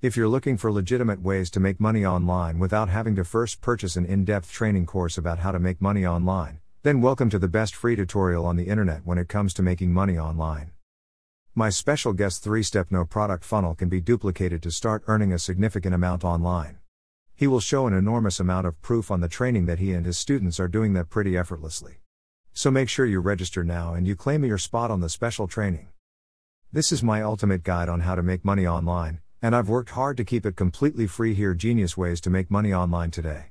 If you're looking for legitimate ways to make money online without having to first purchase an in depth training course about how to make money online, then welcome to the best free tutorial on the internet when it comes to making money online. My special guest 3 step no product funnel can be duplicated to start earning a significant amount online. He will show an enormous amount of proof on the training that he and his students are doing that pretty effortlessly. So make sure you register now and you claim your spot on the special training. This is my ultimate guide on how to make money online, and I've worked hard to keep it completely free here. Genius ways to make money online today.